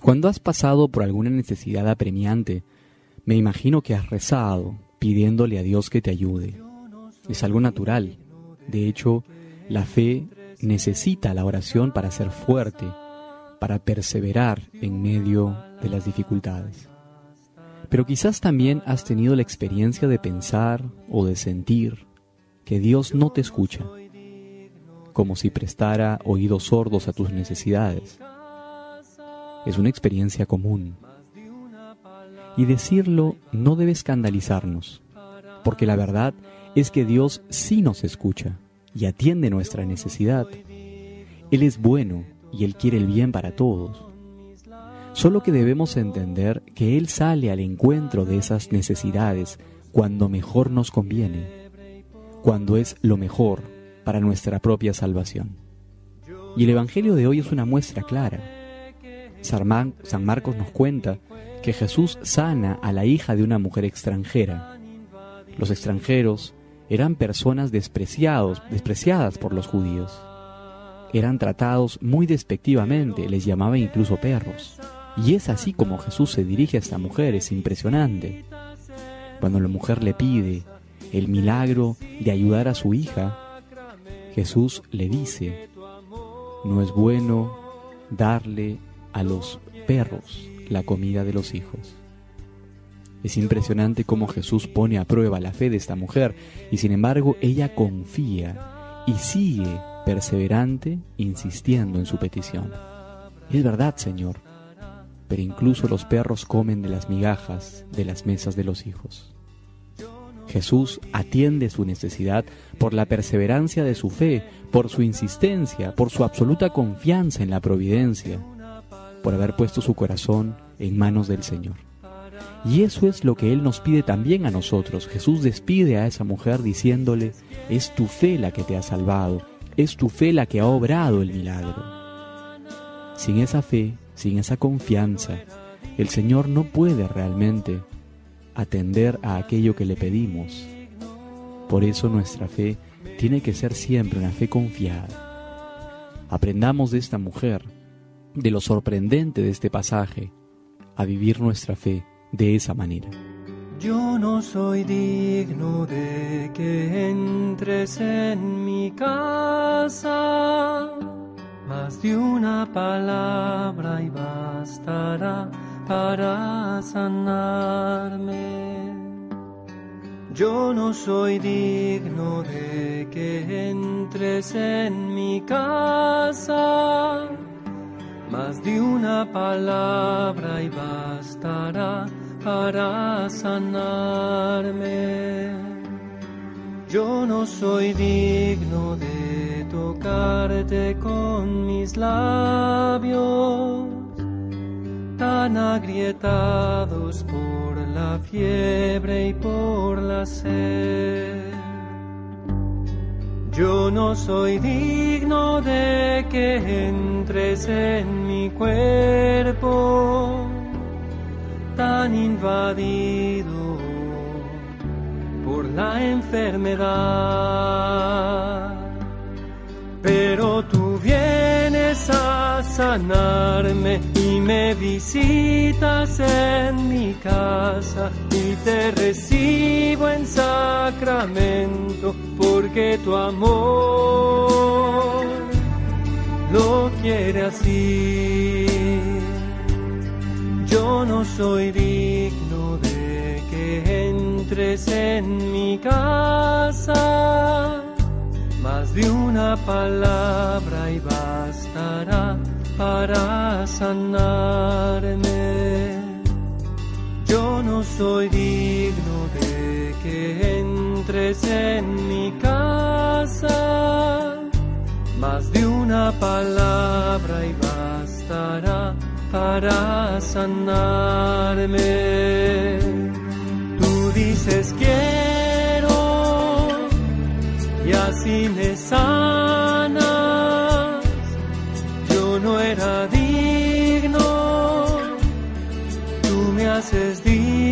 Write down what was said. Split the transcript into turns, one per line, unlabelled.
Cuando has pasado por alguna necesidad apremiante, me imagino que has rezado pidiéndole a Dios que te ayude. Es algo natural. De hecho, la fe necesita la oración para ser fuerte, para perseverar en medio de las dificultades. Pero quizás también has tenido la experiencia de pensar o de sentir que Dios no te escucha, como si prestara oídos sordos a tus necesidades. Es una experiencia común. Y decirlo no debe escandalizarnos, porque la verdad es que Dios sí nos escucha y atiende nuestra necesidad. Él es bueno y Él quiere el bien para todos. Solo que debemos entender que Él sale al encuentro de esas necesidades cuando mejor nos conviene, cuando es lo mejor para nuestra propia salvación. Y el Evangelio de hoy es una muestra clara. San Marcos nos cuenta que Jesús sana a la hija de una mujer extranjera. Los extranjeros eran personas despreciados, despreciadas por los judíos. Eran tratados muy despectivamente, les llamaba incluso perros. Y es así como Jesús se dirige a esta mujer, es impresionante. Cuando la mujer le pide el milagro de ayudar a su hija, Jesús le dice, no es bueno darle a los perros la comida de los hijos. Es impresionante cómo Jesús pone a prueba la fe de esta mujer y sin embargo ella confía y sigue perseverante insistiendo en su petición. Es verdad, Señor, pero incluso los perros comen de las migajas de las mesas de los hijos. Jesús atiende su necesidad por la perseverancia de su fe, por su insistencia, por su absoluta confianza en la providencia, por haber puesto su corazón en manos del Señor. Y eso es lo que Él nos pide también a nosotros. Jesús despide a esa mujer diciéndole, es tu fe la que te ha salvado, es tu fe la que ha obrado el milagro. Sin esa fe, sin esa confianza, el Señor no puede realmente atender a aquello que le pedimos. Por eso nuestra fe tiene que ser siempre una fe confiada. Aprendamos de esta mujer de lo sorprendente de este pasaje a vivir nuestra fe de esa manera.
Yo no soy digno de que entres en mi casa, más de una palabra y bastará para sanarme. Yo no soy digno de que entres en mi casa más de una palabra y bastará para sanarme. Yo no soy digno de tocarte con mis labios, tan agrietados por la fiebre y por la sed. Yo no soy digno de que entres en mi cuerpo tan invadido por la enfermedad. Sanarme y me visitas en mi casa y te recibo en sacramento porque tu amor lo quiere así. Yo no soy digno de que entres en mi casa, más de una palabra y bastará para sanarme. Yo no soy digno de que entres en mi casa, más de una palabra y bastará para sanarme. Tú dices quiero me sanas. Yo no era digno, tú me haces digno,